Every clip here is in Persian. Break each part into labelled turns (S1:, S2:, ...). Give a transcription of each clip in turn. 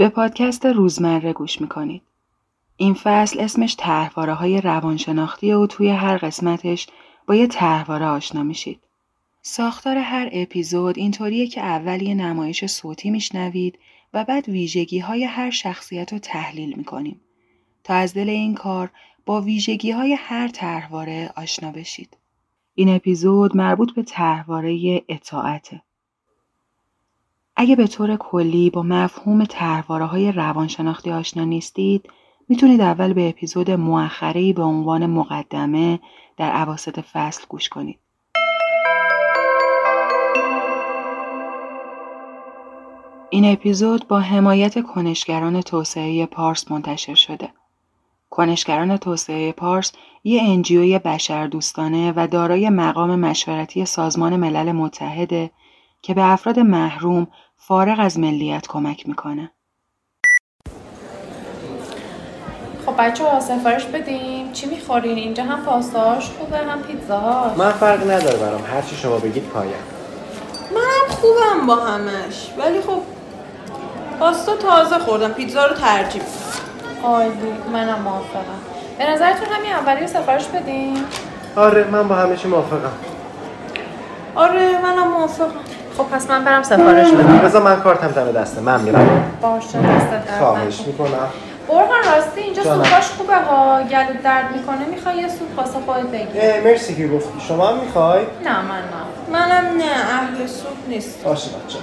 S1: به پادکست روزمره گوش می‌کنید. این فصل اسمش تحواره های روانشناختی و توی هر قسمتش با یه تحواره آشنا میشید. ساختار هر اپیزود اینطوریه که اول یه نمایش صوتی میشنوید و بعد ویژگی های هر شخصیت رو تحلیل می‌کنیم تا از دل این کار با ویژگی های هر تحواره آشنا بشید. این اپیزود مربوط به تحواره اطاعته. اگه به طور کلی با مفهوم تحواره های روانشناختی آشنا نیستید، می‌تونید اول به اپیزود مؤخری به عنوان مقدمه در عواسط فصل گوش کنید. این اپیزود با حمایت کنشگران توسعه پارس منتشر شده. کنشگران توسعه پارس یه انجیوی بشردوستانه و دارای مقام مشورتی سازمان ملل متحده که به افراد محروم فارغ از ملیت کمک می‌کنه.
S2: خب بچه ها سفارش بدیم چی می‌خورین؟ اینجا هم پاستاش خوبه هم پیتزاهاش
S3: من فرق نداره برام. هر چی شما بگید پایم
S4: منم خوبم با همش. ولی خب پاستا تازه خوردم. پیتزا رو ترجیح
S2: عالی. منم موافقم. به نظرتون همین اولی رو سفارش بدیم
S3: آره من با همه چی موافقم.
S4: آره منم موافقم.
S2: خب پس من برم سفارش بدم.
S3: بذار من کارتم دم دسته من میرم.
S2: باشه دست درد
S3: خواهش. می‌کنم.
S2: برهان راستی اینجا. سوپاش خوبه ها. گلو درد می‌کنه. می‌خوای یه سوپ واسه خودت بگیر
S3: اه، مرسی که گفتی. شما هم می‌خوای؟
S2: نه من نه.
S4: منم نه. اهل سوپ نیست.
S3: باشه بچه.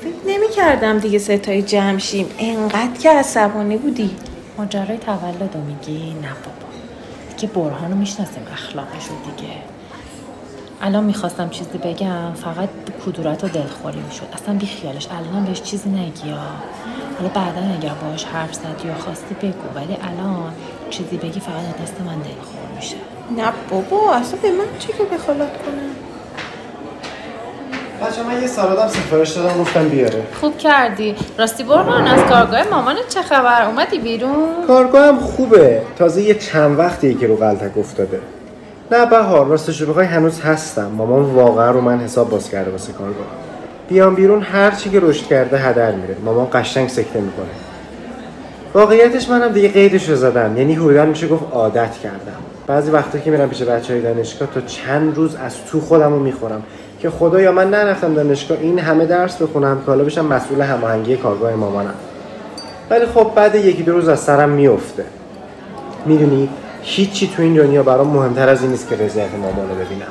S4: فکر نمی کردم دیگه ستایی جمع شیم. انقدر که عصبانی بودی.
S5: ماجرای تولد رو میگی؟ نه دیگه برهان رو می‌شناسیم اخلاقش رو دیگه. الان می‌خواستم چیزی بگم فقط کدورت و دلخوری می‌شد. اصلا بی خیالش. الان بهش چیزی نگی ها. حالا بعدا اگر باهاش حرف زدی یا خواستی بگو ولی الان چیزی بگی فقط دست من دلخور میشه.
S4: نه بابا اصلا به من چه که بخالت کنم
S3: بچه من یه سالادم سفارش دادم گفتم بیاره.
S2: خوب کردی. راستی برهان از کارگاه مامانت چه خبر؟ اومدی بیرون؟
S3: کارگاه هم خوبه. تازه یه چند وقتیه که رو غلطک افتاده. نه بهار راستش رو بخوای هنوز هستم. مامان واقعا رو من حساب باز کرده واسه کارگاه. بیام بیرون هر چی که رشد کرده هدر میره. مامان قشنگ سکته می‌کنه. واقعیتش منم دیگه قیدش رو زدم. یعنی حدودا میشه گفت عادت کردم. بعضی وقتا که میرم پیش بچه های دانشگاه تا چند روز از تو خودم رو می‌خورم. که خدایا من نرفتم دانشگاه این همه درس بخونم که حالا بشم مسئول هماهنگی کارگاه مامانم. ولی خب بعد یکی دو روز از سرم میفته می‌دونی هیچی تو این دنیا برام مهمتر از این نیست که رضایت مامان رو ببینم.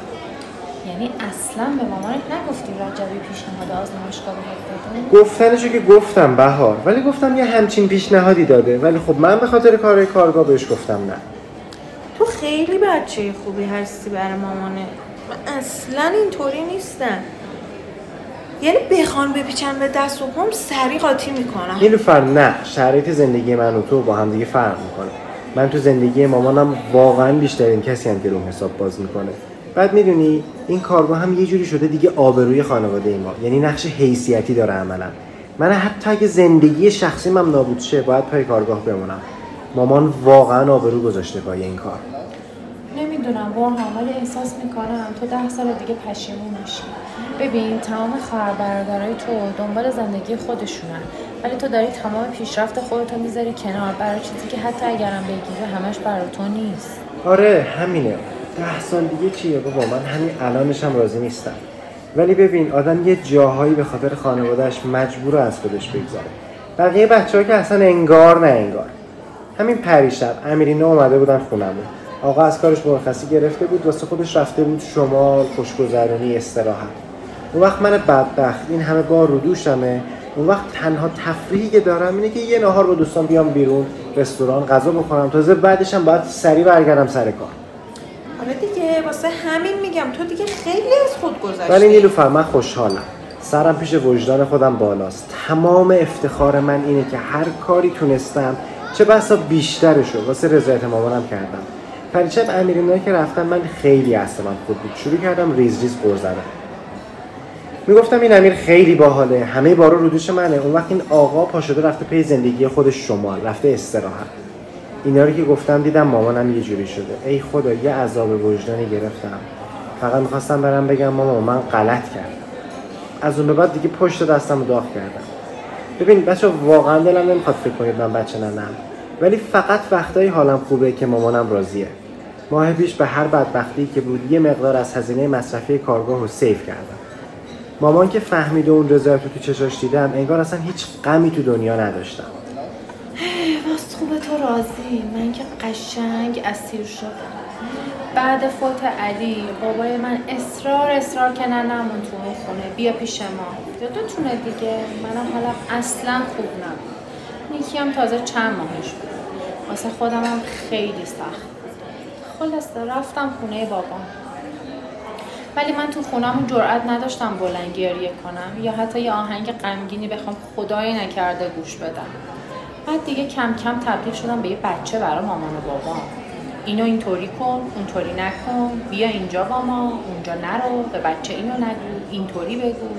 S2: یعنی اصلا به مامانت نگفتی رجبی پیشنهاد آزمایشگاه بهت
S3: گفتنشو که گفتم بهار. ولی گفتم یه همچین پیشنهادی داده. ولی خب من به خاطر کارهای کارگاه بهش گفتم نه.
S4: تو خیلی بچه خوبی هستی برای مامانه من اصلا اینطوری نیستم. یعنی بخوان بپیچن به دست و پام سری قاطی می‌کنم.
S3: نیلوفر نه شرایط زندگی من و تو با هم دیگه فرق می‌کنه. من تو زندگی مامانم واقعا بیشترین کسی هم که روم حساب باز می‌کنه. بعد می‌دونی این کارگاه هم یه جوری شده دیگه آبروی خانواده ما. یعنی نقش حیثیتی داره عملا. من حتی اگه زندگی شخصیم هم نابود شه باید پای کارگاه بمونم. مامان واقعا آبرو گذاشته پای این کار.
S2: نمی‌دونم. برهان ولی احساس می‌کنم تو ده سال دیگه پشیمون میشی. ببین تمام خواهر برادرای تو دنبال زندگی خودشونن. ولی تو داری تمام پیشرفت خودتو می‌ذاری کنار. برای چیزی که حتی اگرم بگیره همش برای تو نیست.
S3: آره همینه. ده سال دیگه چیه بابا؟ من همین الانش هم راضی نیستم. ولی ببین آدم یه جاهایی به خاطر خانوادهش مجبور از خودش بگذاره. بقیه بچه ها که اصلا انگار نه انگار. همین پریشب امیرینا اومده بودن خونمون. آقا از کارش مرخصی گرفته بود واسه خودش رفته بود شمال خوشگذرانی استراحت. اون وقت من بدبخت این همه بار رو دوشمه اون وقت تنها تفریحی که دارم اینه که یه نهار با دوستان بیام بیرون رستوران غذا بخورم. تازه بعدش هم باید سریع برگردم سر کار.
S4: آره دیگه واسه همین میگم تو دیگه خیلی از خود گذشتی.
S3: ولی نیلوفر من خوشحالم. سرم پیش وجدان خودم بالاست. تمام افتخار من اینه که هر کاری تونستم چه بسا بیشترشو واسه رضایت مامانم کردم. پریشب امیرینایی که رفتم من خیلی اصلا خود بود. شروع کردم ریز ریز غر زدم می‌گفتم این امیر خیلی باحاله. همه بارا رو دوش منه. اون وقت این آقا پا شده رفته پی زندگی خودش شمال رفته استراحت. اینا رو که گفتم دیدم مامانم یه جوری شده. ای خدا یه عذاب وجدانی گرفتم. فقط می‌خواستم برم بگم ماما من غلط کردم. از اون به بعد دیگه پشت دستم داغ کردم. ببین بچه واقعا دلم نمی‌خواد فکر کنید من بچه ننم ولی فقط وقتایی حالم خوبه که مامانم راضیه. ماه پیش به هر بدبختی که بود یه مقدار از هزینه مصرفی کارگاه رو سیف کردم. مامان که فهمید اون رضایت تو چشاش دیدم انگار اصلا هیچ غمی تو دنیا نداشتم.
S2: باز خوبه تو راضی. من که قشنگ اسیر شدم. بعد فوت علی بابای من اصرار اصرار که نه نمون تو خونه. بیا پیش ما. یادتونه دیگه؟ منم حالا اصلا خوب نبود. نیکی هم تازه چند ماهش بود. واسه خودم هم خیلی سخت خلاصه رفتم خونه بابام. ولی من تو خونم جرئت نداشتم بلند کنم یا حتی یه آهنگ غمگینی بخوام خدای نکرده گوش بدم. بعد دیگه کم کم تبدیل شدم به یه بچه برای مامان و بابام. اینو اینطوری کن اونطوری نکن بیا اینجا با ما اونجا نرو به بچه اینو نگو اینطوری بگو.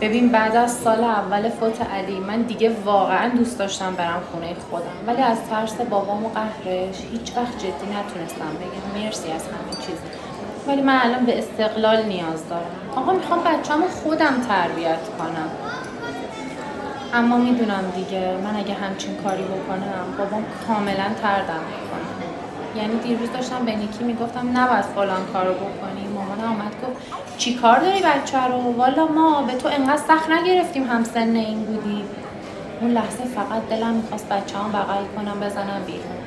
S2: ببین بعد از سال اول فوت علی من دیگه واقعا دوست داشتم برم خونه خودم. ولی از ترس بابام و قهرش هیچ وقت جدی نتونستم بگم. مرسی از همه چیز. ولی من الان به استقلال نیاز دارم. آقا می‌خوام بچه‌مو خودم تربیت کنم. اما می‌دونم دیگه من اگه همچین کاری بکنم بابام کاملا تردم یعنی دیروز داشتم به نیکی می‌گفتم نباید فلان کارو بکنی مامان آمد گفت چی کار داری بچه رو؟ والا ما به تو انقدر سخت نگرفتیم هم سن این بودی. اون لحظه فقط دلم می‌خواست بچه هم بغل کنم بزنم بیرون.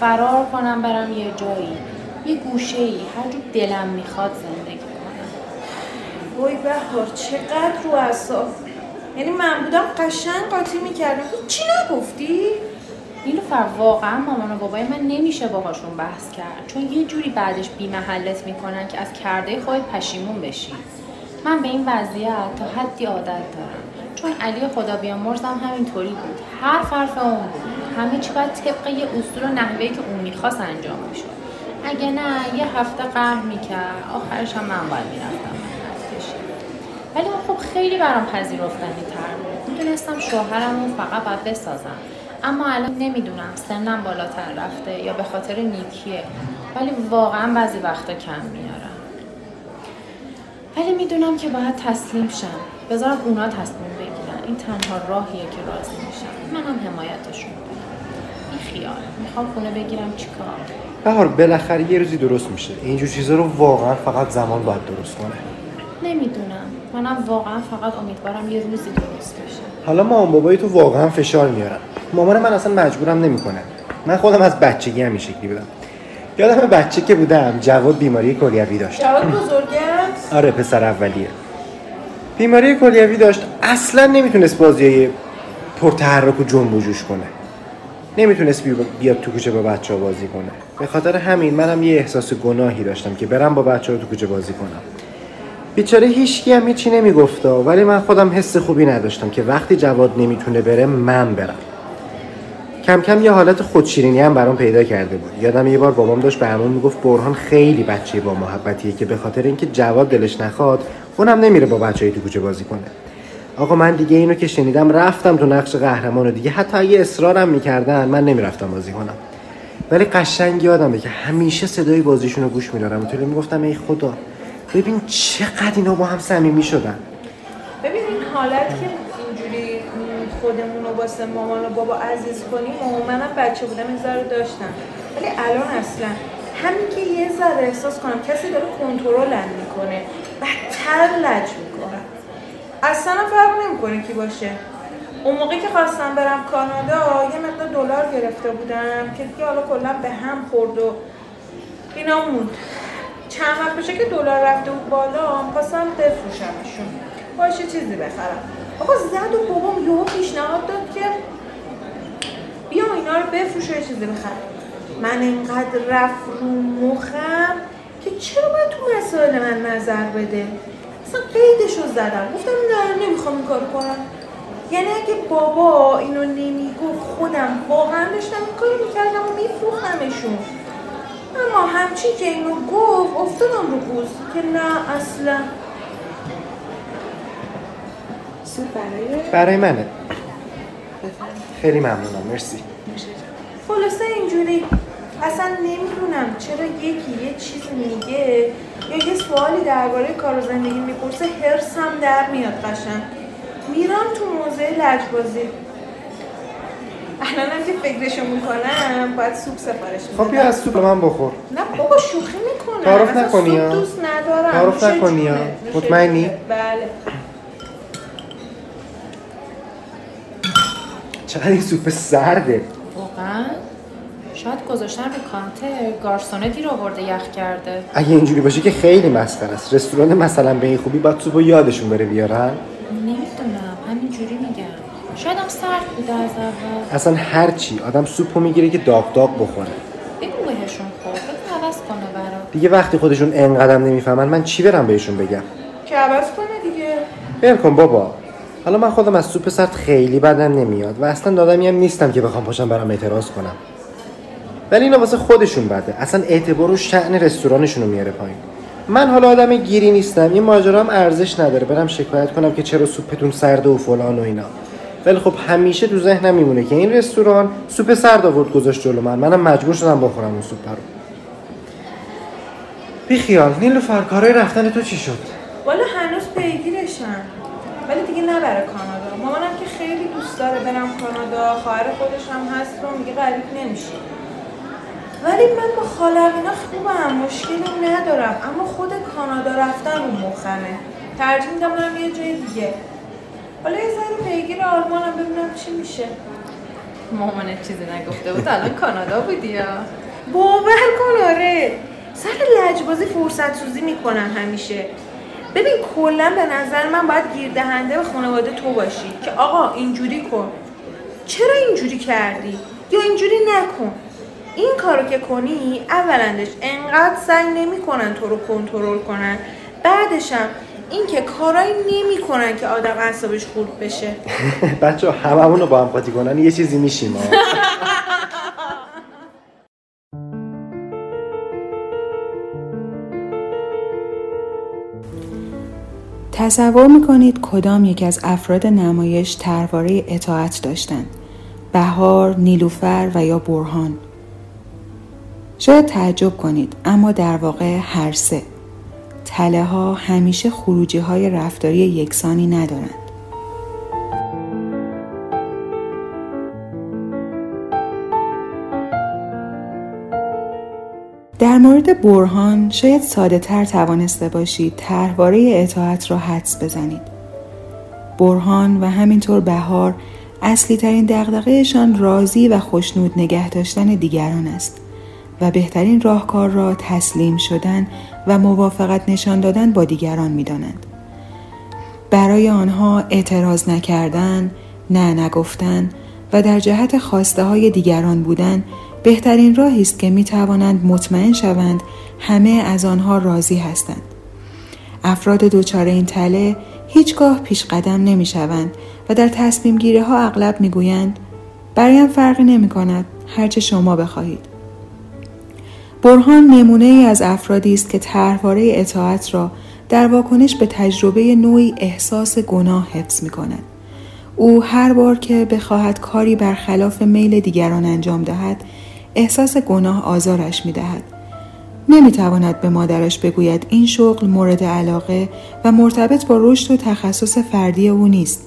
S2: فرار کنم برم یه جایی. یه گوشه ای هر جور دلم می‌خواد زندگی کنم.
S4: وای بهار چقدر رو اصاب یعنی من بودم قشنگ قاطی می‌کردم. چی نگفتی؟
S2: نیلوفر واقعا مامان و بابای من نمیشه باهاشون بحث کرد. چون یه جوری بعدش بی محلت می‌کنن که از کرده خودت پشیمون بشی. من به این وضعیت تا حدی عادت دارم. چون علی خدا بیامرزم همینطوری بود. هر حرف اون بود. همه چی باید طبق یه اصول و نحوهی که اون می‌خواست انجام می‌شد اگه نه یه هفته قهر می‌کرد. آخرش هم من باید می‌رفتم. ولی اون خب خیلی برام پذیرفتنی تر بود. می‌دونستم شوهرم فقط باید بسازم. اما الان نمی‌دونم سنم بالاتر رفته یا به خاطر نیکیه ولی واقعا بعضی وقتا کم میارم. ولی می‌دونم که باید تسلیم شم. بذارم اونا تصمیم بگیرن. این تنها راهیه که راضی میشم. منم حمایتشون کنم. این خیال. می‌خوام خونه بگیرم چیکار؟
S3: بهار بالاخره یه روزی درست میشه. اینجور چیزا رو واقعا فقط زمان باید درست کنه.
S2: نمی‌دونم. منم واقعا فقط امیدوارم یه روزی درست بشه.
S3: حالا مامان بابای تو واقعا فشار میارن. مامان من اصلا مجبورم نمی‌کنه. من خودم از بچگی هم این شکلی بودم. یادم بچه که بودم جواد بیماری کلیوی داشت.
S4: جواد بزرگه؟
S3: آره پسر اولیه. بیماری کلیوی داشت. اصلا نمی‌تونست بازی پرتحرک و جنب و جوش کنه. نمی‌تونست بیاد تو کوچه با بچه ها بازی کنه. به خاطر همین منم یه احساس گناهی داشتم که برم با بچه ها تو کوچه بازی کنم. بیچاره هیچکی هم هیچی نمیگفتا ولی من خودم حس خوبی نداشتم که وقتی جواد نمی‌تونه بره من برم. کم کم یه حالت خودشیرینی هم برام پیدا کرده بود. یادم یه بار بابام داشت به همون می‌گفت برهان خیلی بچه با محبتیه که به خاطر اینکه جواد دلش نخواد اونم نمیره با بچه تو کوچه بازی کنه. آقا من دیگه اینو که شنیدم رفتم تو نقش قهرمان و دیگه. حتی اگه اصرارم می‌کردن من نمی‌رفتم بازی کنم. ولی قشنگ یادمه که همیشه صدای بازیشون رو گوش میدارم. و می‌گفتم ای خدا ببین چقدر اینا با هم صمیمی شدن.
S4: ببین این حالت که خودمون رو واسه مامان و بابا عزیز کنیم و منم بچه بودم این ذره داشتم. ولی الان اصلا همین که یه ذره احساس کنم کسی داره کنترلم می‌کنه بدتر لج می‌کنم اصلا فرق نمی‌کنه کی باشه. اون موقعی که خواستم برم کانادا یه مقدار دلار گرفته بودم که دیگه حالا کلا به هم خورد و اینا موند. چند وقت بشه که دلار رفته بود بالا می‌خواستم بفروشمشون. باشه چیزی بخرم. آقا زد و بابام یهو پیشنهاد داد که بیا اینا رو بفروش و چیزی بخرم من اینقدر رفت رو مخم که چرا باید تو مسائل من نظر بده؟ اصلا قیدش رو زدم. گفتم نه نمی‌خوام این کارو کنم. یعنی اگه بابا اینو نمی‌گفت خودم واقعا داشتم این کارو می‌کردم و میفروختمشون. اما همچی که اینو گفت افتادم رو بوز که نه اصلا.
S3: برای برای منه. خیلی ممنونم. مرسی.
S4: خلاصه اینجوری. اصلا نمی‌دونم چرا یکی یه چیز میگه یا یه سوالی درباره کار و زندگی می‌پرسه هرسم در میاد قشنگ. میرم تو موزه لجبازی. الانم که فکرشو می‌کنم باید سوپ سفارش
S3: خب بیا از سوپ من بخور.
S4: نه بابا شوخی می‌کنم.
S3: تعارف نکنی
S4: دوست ندارم.
S3: تعارف نکنی مطمئنی؟
S4: بله.
S3: چقدر این سوپ سرده.
S5: واقعا. شاید گذاشتن رو کانتر گارسونه دیر آورده یخ کرده.
S3: اگه اینجوری باشه که خیلی مسخره است. رستوران مثلا به این خوبی باید سوپو یادشون بره بیارن.
S5: نمی‌دونم. همینجوری میگم. شاید هم سرد بوده از اول.
S3: اصلا هر چی. آدم سوپو می‌گیره که داغ داغ بخوره.
S5: بگو بهشون خب بگو عوض کنه برات.
S3: دیگه وقتی خودشون انقدرم نمی‌فهمن من چی برم بهشون بگم؟
S4: که عوض کنه دیگه.
S3: ول کن بابا. حالا من خودم از سوپ سرد خیلی بدم نمیاد و اصلا آدمی هم نیستم که بخوام پاشم برام اعتراض کنم. ولی اینا واسه خودشون بده. اصلا اعتبار و شعن رستورانشون رو میاره پایین. من حالا آدم گیری نیستم. این ماجرا هم ارزش نداره. برم شکایت کنم که چرا سوپتون سرده و فلان و اینا. ولی خب همیشه تو ذهنم میمونه که این رستوران سوپ سرد آورد گذاشت جلو من. منم مجبور شدم بخورم اون سوپ رو. بی خیال نیلوفر کارای رفتن تو چی شد؟
S4: والا هنوز پیگیرشم ولی دیگه نبره کانادا. مامانم که خیلی دوست داره برم کانادا. خواهر خودش هم هست و میگه غریب نمیشه. ولی من با خالم اینا خوبم مشکلی ندارم. اما خود کانادا رفتن اون مخمه. ترجیح میدم برم یه جای دیگه. حالا یه ذره پیگیر آلمانم ببینم چی میشه.
S5: مامانت چیزی نگفته بود؟ الان کانادا بودی یا؟
S4: باور کن آره. سر لجبازی فرصت سوزی می‌کنن همیشه. ببین کلا به نظر من باید گیردهنده به خانواده تو باشی که آقا اینجوری کن. چرا اینجوری کردی؟ یا اینجوری نکن. این کارو که کنی اولندش انقدر سعی نمی‌کنن تو رو کنترل کنن. بعدشم اینکه کارایی نمی‌کنن که آدم اعصابش خورد بشه.
S3: بچه هممون رو با هم قاطی کنن یه چیزی میشیم
S1: تصور می‌کنید کدام یک از افراد نمایش ترواره اطاعت داشتند بهار، نیلوفر و یا برهان؟ شاید تعجب کنید اما در واقع هر سه. تله ها همیشه خروجی های رفتاری یکسانی ندارند در مورد برهان شاید ساده تر توانسته باشید طرحواره اطاعت را حدس بزنید. برهان و همینطور بهار اصلی ترین دقدقهشان راضی و خوشنود نگه داشتن دیگران است و بهترین راهکار را تسلیم شدن و موافقت نشان دادن با دیگران می دانند. برای آنها اعتراض نکردن، نه نگفتن و در جهت خواسته های دیگران بودن بهترین راهی است که می توانند مطمئن شوند همه از آنها راضی هستند. افراد دچار این تله هیچگاه پیش قدم نمی شوند و در تصمیم گیری ها اغلب می گویند برایم فرقی نمی کند هرچه شما بخواهید. برهان نمونه ای از افرادی است که طرحواره اطاعت را در واکنش به تجربه نوعی احساس گناه حفظ می کند. او هر بار که بخواهد کاری برخلاف میل دیگران انجام دهد احساس گناه آزارش می دهد. نمی تواند به مادرش بگوید این شغل مورد علاقه و مرتبط با رشد و تخصص فردی او نیست.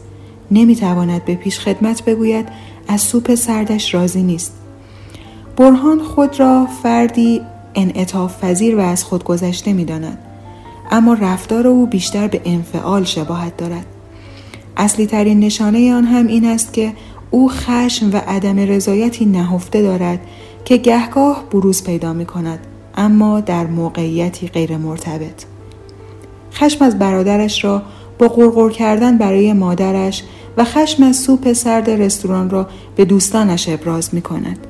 S1: نمی تواند به پیش خدمت بگوید از سوپ سردش راضی نیست. برهان خود را فردی انعطاف پذیر و از خود گذشته می داند. اما رفتار او بیشتر به انفعال شباهت دارد. اصلی ترین نشانه آن هم این است که او خشم و عدم رضایتی نهفته دارد که گهگاه بروز پیدا می کند اما در موقعیتی غیر مرتبط. خشم از برادرش را با غرغر کردن برای مادرش و خشم از سوپ سرد رستوران را به دوستانش ابراز می کند.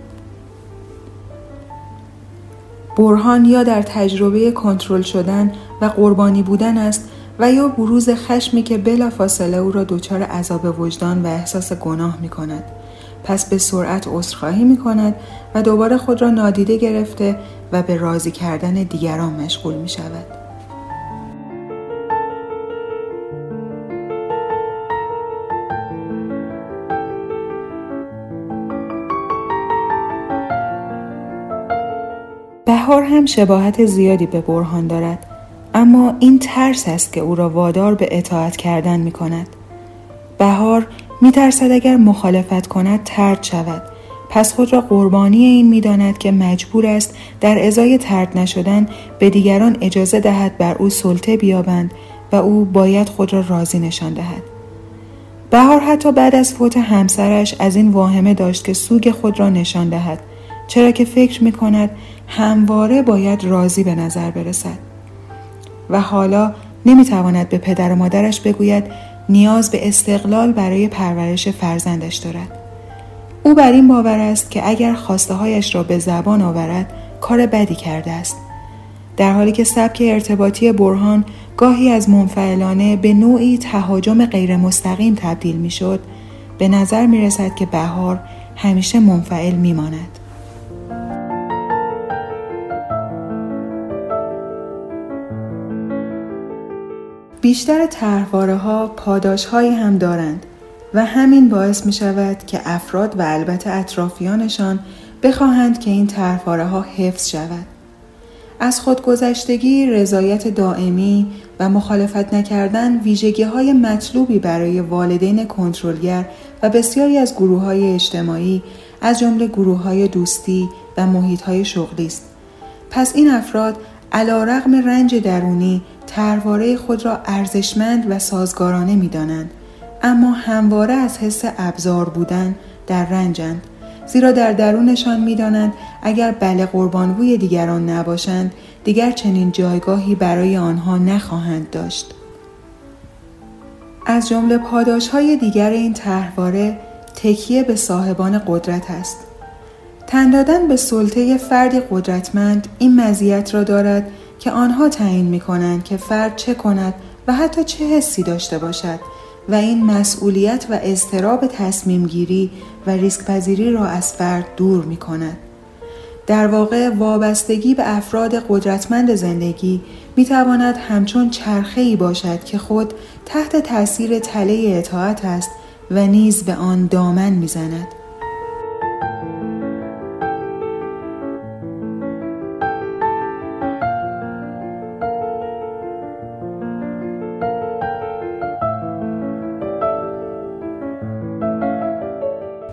S1: برهان یا در تجربه کنترل شدن و قربانی بودن است و یا بروز خشمی که بلا فاصله او را دچار عذاب وجدان و احساس گناه می کند. پس به سرعت عذرخواهی می کند و دوباره خود را نادیده گرفته و به راضی کردن دیگران مشغول می شود. بهار هم شباهت زیادی به برهان دارد اما این ترس است که او را وادار به اطاعت کردن می کند. بهار می ترسد اگر مخالفت کند ترد شود پس خود را قربانی این می داند که مجبور است در ازای ترد نشدن به دیگران اجازه دهد بر او سلطه بیابند و او باید خود را راضی نشان دهد. بهار حتی بعد از فوت همسرش از این واهمه داشت که سوگ خود را نشان دهد چرا که فکر می کند همواره باید راضی به نظر برسد و حالا نمی تواند به پدر و مادرش بگوید نیاز به استقلال برای پرورش فرزندش دارد او بر این باور است که اگر خواسته هایش را به زبان آورد کار بدی کرده است در حالی که سبک ارتباطی برهان گاهی از منفعلانه به نوعی تهاجم غیر مستقیم تبدیل می شد به نظر می رسد که بهار همیشه منفعل می ماند. بیشتر طرحواره ها پاداش هایی هم دارند و همین باعث می شود که افراد و البته اطرافیانشان بخواهند که این طرحواره ها حفظ شود. از خودگذشتگی، رضایت دائمی و مخالفت نکردن ویژگی های مطلوبی برای والدین کنترلگر و بسیاری از گروه های اجتماعی از جمله گروه های دوستی و محیط های شغلی است. پس این افراد علا رغم رنج درونی ترواره خود را ارزشمند و سازگارانه می دانند اما همواره از حس ابزار بودن در رنجند. زیرا در درونشان می‌دانند اگر بله قربانگوی دیگران نباشند دیگر چنین جایگاهی برای آنها نخواهند داشت. از جمله پاداش های دیگر این طرحواره تکیه به صاحبان قدرت است. تن دادن به سلطه فردی قدرتمند این مزیت را دارد که آنها تعیین می کنند که فرد چه کند و حتی چه حسی داشته باشد و این مسئولیت و اضطراب تصمیم گیری و ریسک پذیری را از فرد دور می کند. در واقع وابستگی به افراد قدرتمند زندگی می تواند همچون چرخه ای باشد که خود تحت تاثیر تله اطاعت است و نیز به آن دامن می‌زند.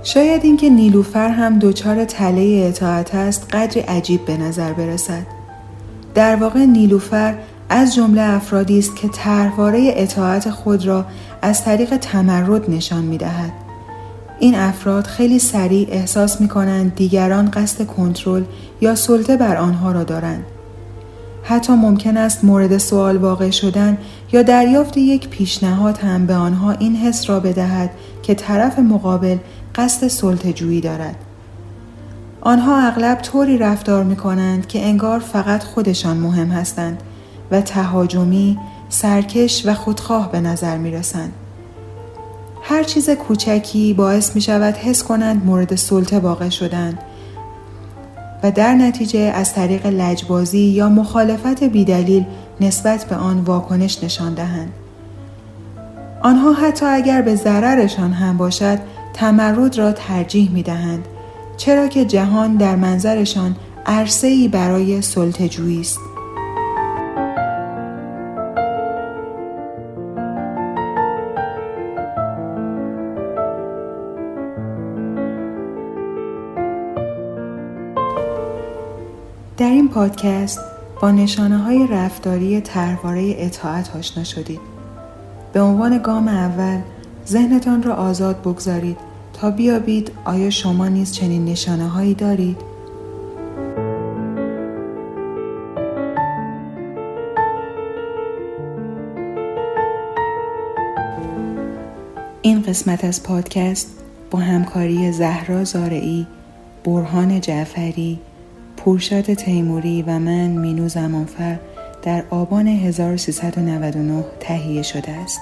S1: شاید اینکه نیلوفر هم دچار تله اطاعت است قدر عجیب به نظر برسد در واقع نیلوفر از جمله افرادی است که طرحواره اطاعت خود را از طریق تمرد نشان می دهد. این افراد خیلی سریع احساس می کنند دیگران قصد کنترل یا سلطه بر آنها را دارند. حتی ممکن است مورد سوال واقع شدن یا دریافت یک پیشنهاد هم به آنها این حس را بدهد که طرف مقابل قصد سلطه‌جویی دارد. آنها اغلب طوری رفتار می کنند که انگار فقط خودشان مهم هستند و تهاجمی، سرکش و خودخواه به نظر می رسند. هر چیز کوچکی باعث می شود حس کنند مورد سلطه واقع شدند و در نتیجه از طریق لجبازی یا مخالفت بیدلیل نسبت به آن واکنش نشان دهند. آنها حتی اگر به ضررشان هم باشد تمرد را ترجیح می دهند چرا که جهان در منظرشان عرصه‌ای برای سلطه‌جویی است. در این پادکست با نشانه های رفتاری ترواره اطاعت آشنا شدید. به عنوان گام اول ذهنتان را آزاد بگذارید تا بیابید آیا شما نیز چنین نشانه هایی دارید؟ این قسمت از پادکست با همکاری زهرا زارعی، برهان جعفری، پورشاد تیموری و من مینو زمانفر در آبان 1399 تهیه شده است.